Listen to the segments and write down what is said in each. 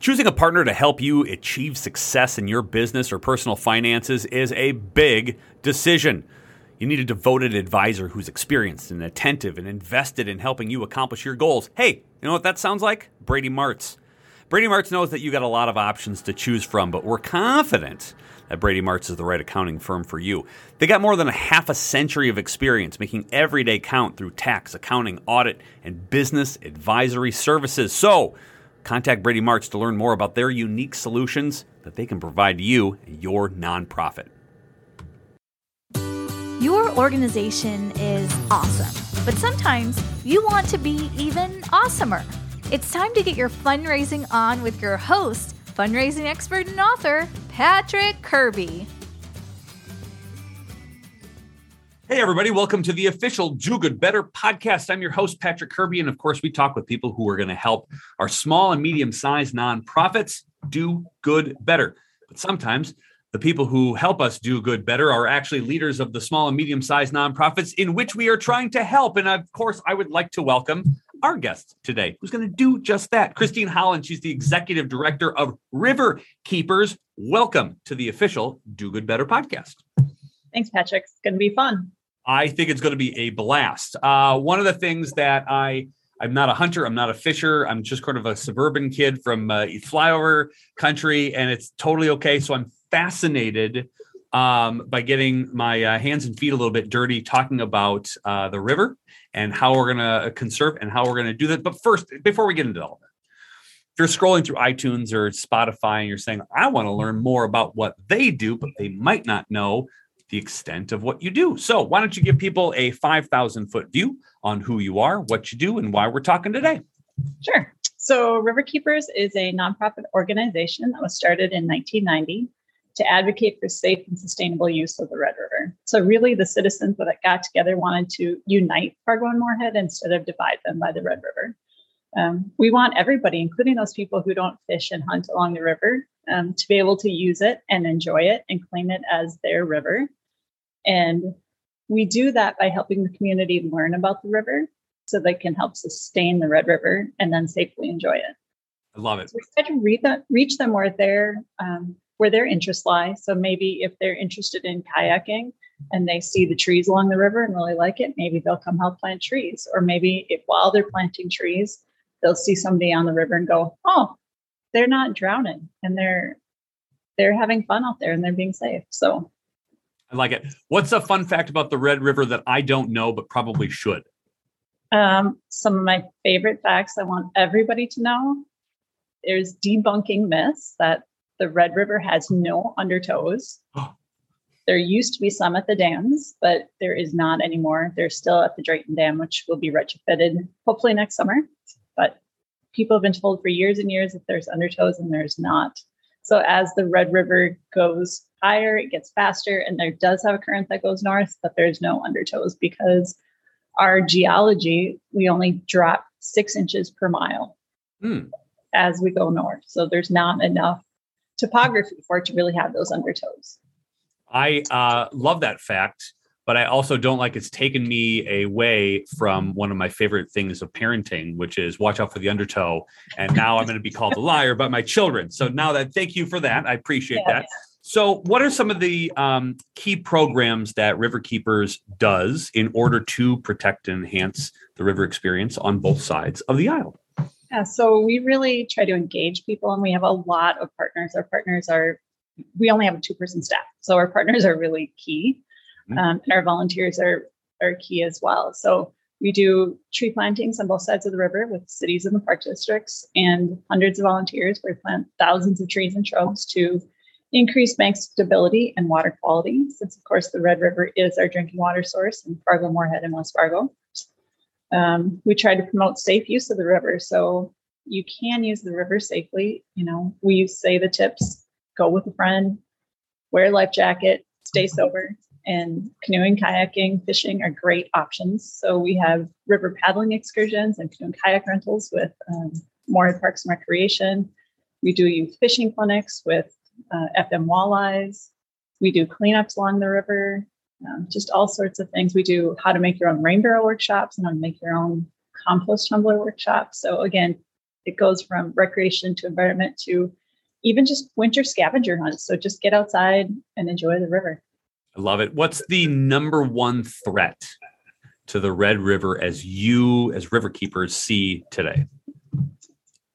Choosing a partner to help you achieve success in your business or personal finances is a big decision. You need a devoted advisor who's experienced and attentive and invested in helping you accomplish your goals. Hey, you know what that sounds like? Brady Martz. Brady Martz knows that you got a lot of options to choose from, but we're confident that Brady Martz is the right accounting firm for you. They got more than a half a century of experience making every day count through tax, accounting, audit, and business advisory services. So, Contact Brady Martz to learn more about their unique solutions that they can provide you and your nonprofit. Your organization is awesome, but sometimes you want to be even awesomer. It's time to get your fundraising on with your host, fundraising expert and author, Patrick Kirby. Hey, everybody, welcome to the official Do Good Better podcast. I'm your host, Patrick Kirby. And of course, we talk with people who are going to help our small and medium sized nonprofits do good better. But sometimes the people who help us do good better are actually leaders of the small and medium sized nonprofits in which we are trying to help. And of course, I would like to welcome our guest today, who's going to do just that. Christine Holland, she's the executive director of River Keepers. Welcome to the official Do Good Better podcast. Thanks, Patrick. It's going to be fun. I think it's going to be a blast. Uh, one of the things that I I'm not a hunter, I'm not a fisher, I'm just kind of a suburban kid from uh, flyover country, and it's totally okay. So I'm fascinated um, by getting my uh, hands and feet a little bit dirty, talking about uh, the river and how we're going to conserve and how we're going to do that. But first, before we get into all that, if you're scrolling through iTunes or Spotify and you're saying, I want to learn more about what they do, but they might not know the extent of what you do. So, why don't you give people a 5,000 foot view on who you are, what you do, and why we're talking today? Sure. So, River Keepers is a nonprofit organization that was started in 1990 to advocate for safe and sustainable use of the Red River. So, really, the citizens that got together wanted to unite Fargo and Moorhead instead of divide them by the Red River. Um, we want everybody, including those people who don't fish and hunt along the river, um, to be able to use it and enjoy it and claim it as their river and we do that by helping the community learn about the river so they can help sustain the Red River and then safely enjoy it. I love it. So we try to reach them, reach them where their um, where their interests lie. So maybe if they're interested in kayaking and they see the trees along the river and really like it, maybe they'll come help plant trees. Or maybe if while they're planting trees, they'll see somebody on the river and go, "Oh, they're not drowning and they're they're having fun out there and they're being safe." So I like it. What's a fun fact about the Red River that I don't know but probably should? Um, some of my favorite facts I want everybody to know. There's debunking myths that the Red River has no undertows. there used to be some at the dams, but there is not anymore. They're still at the Drayton Dam, which will be retrofitted hopefully next summer. But people have been told for years and years that there's undertows and there's not. So as the Red River goes higher, it gets faster, and there does have a current that goes north, but there's no undertows because our geology, we only drop six inches per mile mm. as we go north. So there's not enough topography for it to really have those undertows. I uh, love that fact but I also don't like it's taken me away from one of my favorite things of parenting, which is watch out for the undertow. And now I'm going to be called a liar by my children. So now that, thank you for that. I appreciate yeah, that. So, what are some of the um, key programs that River Keepers does in order to protect and enhance the river experience on both sides of the aisle? Yeah, so we really try to engage people, and we have a lot of partners. Our partners are, we only have a two person staff, so our partners are really key, mm-hmm. um, and our volunteers are are key as well. So we do tree plantings on both sides of the river with cities and the park districts and hundreds of volunteers. We plant thousands of trees and shrubs to increase bank stability and water quality, since of course the Red River is our drinking water source in Fargo, Moorhead, and West Fargo. Um, we try to promote safe use of the river, so you can use the river safely. You know, we say the tips: go with a friend, wear a life jacket, stay sober, and canoeing, kayaking, fishing are great options. So we have river paddling excursions and canoe and kayak rentals with um, Moorhead Parks and Recreation. We do youth fishing clinics with uh, FM walleyes. We do cleanups along the river, um, just all sorts of things. We do how to make your own rain barrel workshops and how to make your own compost tumbler workshops. So again, it goes from recreation to environment to even just winter scavenger hunts. So just get outside and enjoy the river. I love it. What's the number one threat to the Red River as you, as river keepers, see today?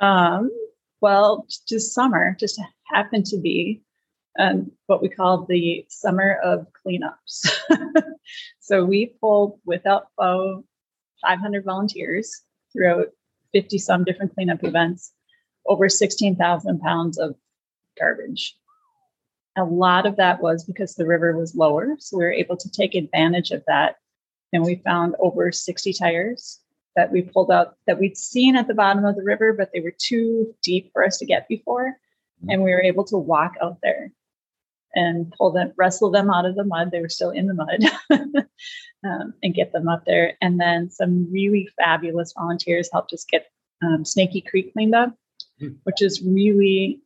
Um, well, just summer just happened to be um, what we call the summer of cleanups. so we pulled without foe 500 volunteers throughout 50 some different cleanup events, over 16,000 pounds of garbage. A lot of that was because the river was lower. So we were able to take advantage of that. And we found over 60 tires that we pulled out that we'd seen at the bottom of the river, but they were too deep for us to get before. And we were able to walk out there and pull them, wrestle them out of the mud. They were still in the mud um, and get them up there. And then some really fabulous volunteers helped us get um, Snaky Creek cleaned up, mm. which is really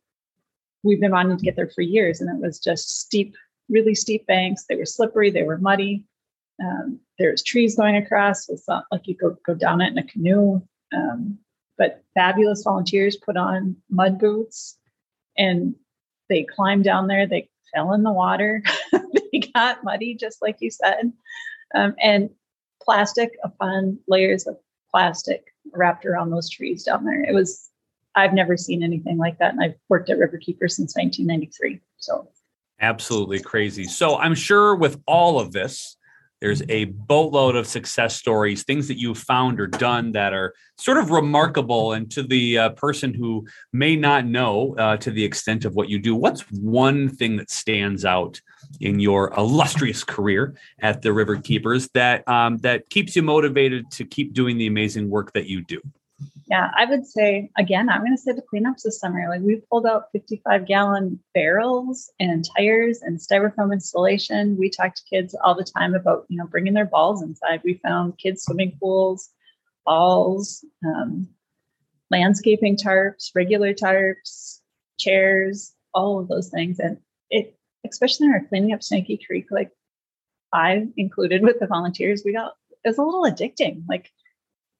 we've been wanting to get there for years, and it was just steep, really steep banks. They were slippery, they were muddy. Um, was trees going across. It's not like you go go down it in a canoe. Um, but fabulous volunteers put on mud boots, and they climbed down there. They fell in the water. they got muddy, just like you said, um, and plastic upon layers of plastic wrapped around those trees down there. It was I've never seen anything like that. And I've worked at Riverkeeper since 1993. So absolutely crazy. So I'm sure with all of this, there's a boatload of success stories, things that you've found or done that are sort of remarkable. And to the uh, person who may not know uh, to the extent of what you do, what's one thing that stands out in your illustrious career at the River Keepers that um, that keeps you motivated to keep doing the amazing work that you do? Yeah, I would say again, I'm going to say the cleanups this summer. Like we pulled out 55 gallon barrels and tires and styrofoam insulation. We talk to kids all the time about you know bringing their balls inside. We found kids swimming pools, balls, um, landscaping tarps, regular tarps, chairs, all of those things. And it, especially in our cleaning up Snaky Creek, like I included with the volunteers, we got it was a little addicting. Like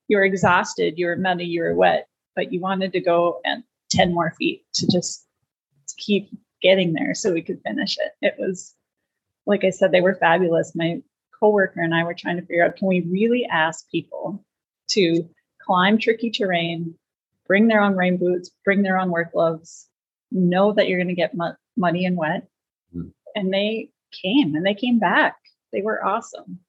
you were exhausted, you were muddy, you were wet, but you wanted to go and 10 more feet to just keep getting there so we could finish it. It was, like I said, they were fabulous. My coworker and I were trying to figure out can we really ask people to climb tricky terrain, bring their own rain boots, bring their own work gloves, know that you're going to get muddy and wet. Mm. And they came and they came back. They were awesome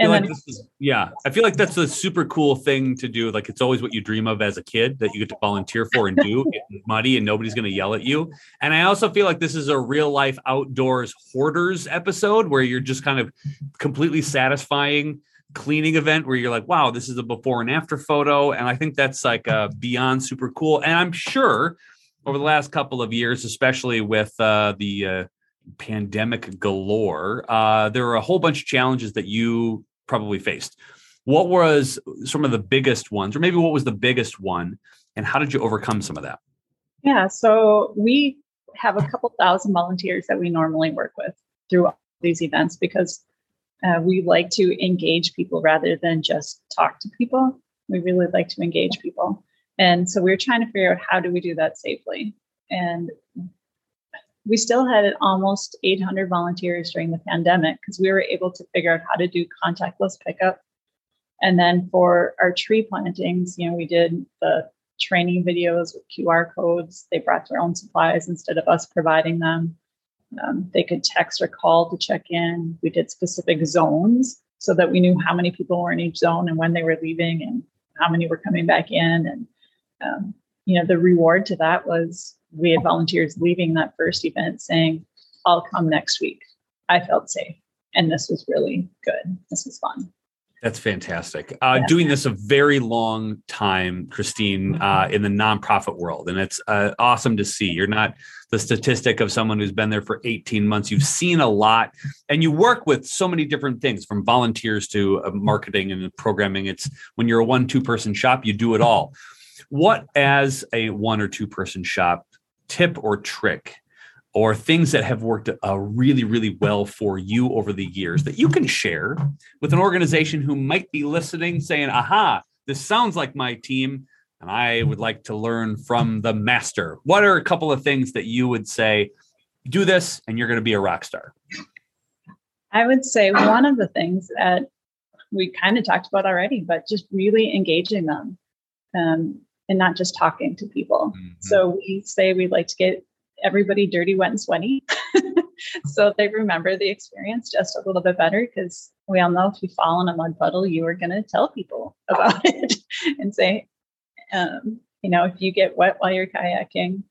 feel like this is yeah i feel like that's a super cool thing to do like it's always what you dream of as a kid that you get to volunteer for and do muddy and nobody's going to yell at you. And i also feel like this is a real life outdoors hoarders episode where you're just kind of completely satisfying cleaning event where you're like wow this is a before and after photo. And i think that's like uh, beyond super cool. And i'm sure over the last couple of years especially with uh, the uh, pandemic galore, uh, there were a whole bunch of challenges that you probably faced. What was some of the biggest ones, or maybe what was the biggest one, and how did you overcome some of that? Yeah, so we have a couple thousand volunteers that we normally work with through these events because uh, we like to engage people rather than just talk to people. We really like to engage people. And so we are trying to figure out how do we do that safely. And we still had almost 800 volunteers during the pandemic because we were able to figure out how to do contactless pickup. And then for our tree plantings, you know, we did the training videos with QR codes. They brought their own supplies instead of us providing them. Um, they could text or call to check in. We did specific zones so that we knew how many people were in each zone and when they were leaving and how many were coming back in. And, um, you know, the reward to that was we had volunteers leaving that first event saying, I'll come next week. I felt safe. And this was really good. This was fun. That's fantastic. Uh, yeah. Doing this a very long time, Christine, uh, in the nonprofit world, and it's uh, awesome to see. You're not the statistic of someone who's been there for 18 months. You've seen a lot, and you work with so many different things, from volunteers to uh, marketing and programming. It's when you're a one-two person shop, you do it all. What, as a one or two person shop, tip or trick or things that have worked uh, really, really well for you over the years that you can share with an organization who might be listening, saying, aha, this sounds like my team, and I would like to learn from the master. What are a couple of things that you would say, do this, and you're going to be a rock star? I would say one of the things that we kind of talked about already, but just really engaging them um, and not just talking to people. Mm-hmm. So we say we'd like to get everybody dirty, wet, and sweaty. so they remember the experience just a little bit better because we all know if you fall in a mud puddle, you are going to tell people about it and say, um, you know, if you get wet while you're kayaking,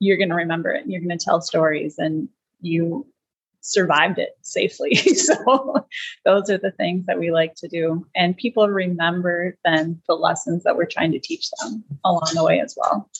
you're going to remember it. And You're going to tell stories and you survived it safely. so those are the things that we like to do. And people remember then the lessons that we're trying to teach them along the way as well.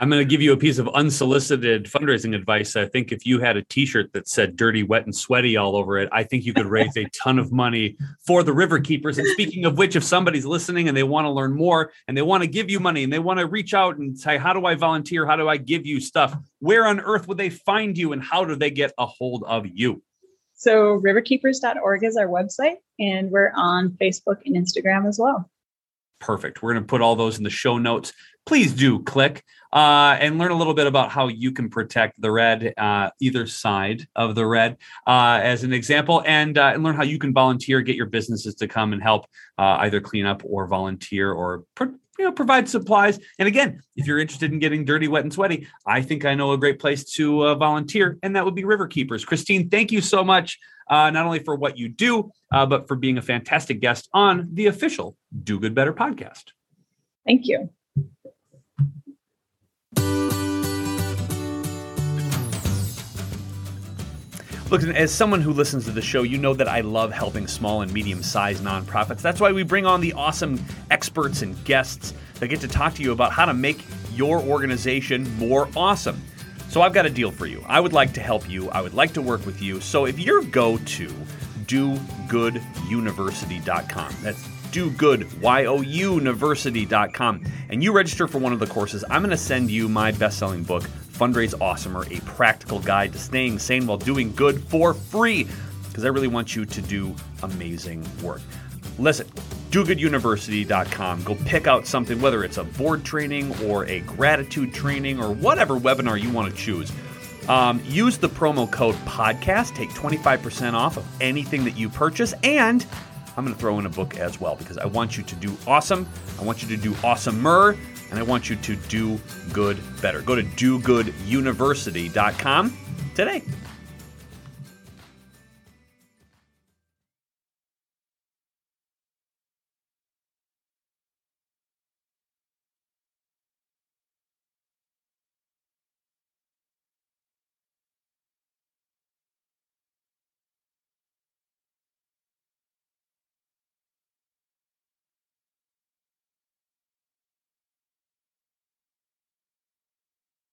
I'm going to give you a piece of unsolicited fundraising advice. I think if you had a T-shirt that said "dirty, wet, and sweaty" all over it, I think you could raise a ton of money for the River Keepers. And speaking of which, if somebody's listening and they want to learn more and they want to give you money and they want to reach out and say, "How do I volunteer? How do I give you stuff?" Where on earth would they find you, and how do they get a hold of you? So, riverkeepers.org is our website, and we're on Facebook and Instagram as well. Perfect. We're going to put all those in the show notes. Please do click uh, and learn a little bit about how you can protect the red, uh, either side of the red, uh, as an example, and, uh, and learn how you can volunteer, get your businesses to come and help uh, either clean up or volunteer or you know, provide supplies. And again, if you're interested in getting dirty, wet, and sweaty, I think I know a great place to uh, volunteer, and that would be River Keepers. Christine, thank you so much, Uh, not only for what you do, uh, but for being a fantastic guest on the official Do Good Better podcast. Thank you. Look, as someone who listens to the show, you know that I love helping small and medium sized nonprofits. That's why we bring on the awesome experts and guests that get to talk to you about how to make your organization more awesome. So I've got a deal for you. I would like to help you, I would like to work with you. So if you're go to dogooduniversity.com, that's dogood, and you register for one of the courses, I'm going to send you my best selling book, Fundraise Awesomer, a practical guide to staying sane while doing good for free, because I really want you to do amazing work. Listen, dogooduniversity.com. Go pick out something, whether it's a board training or a gratitude training or whatever webinar you want to choose. Um, use the promo code podcast, take 25% off of anything that you purchase, and I'm going to throw in a book as well because I want you to do awesome. I want you to do awesomer and I want you to do good better. Go to dogooduniversity.com today.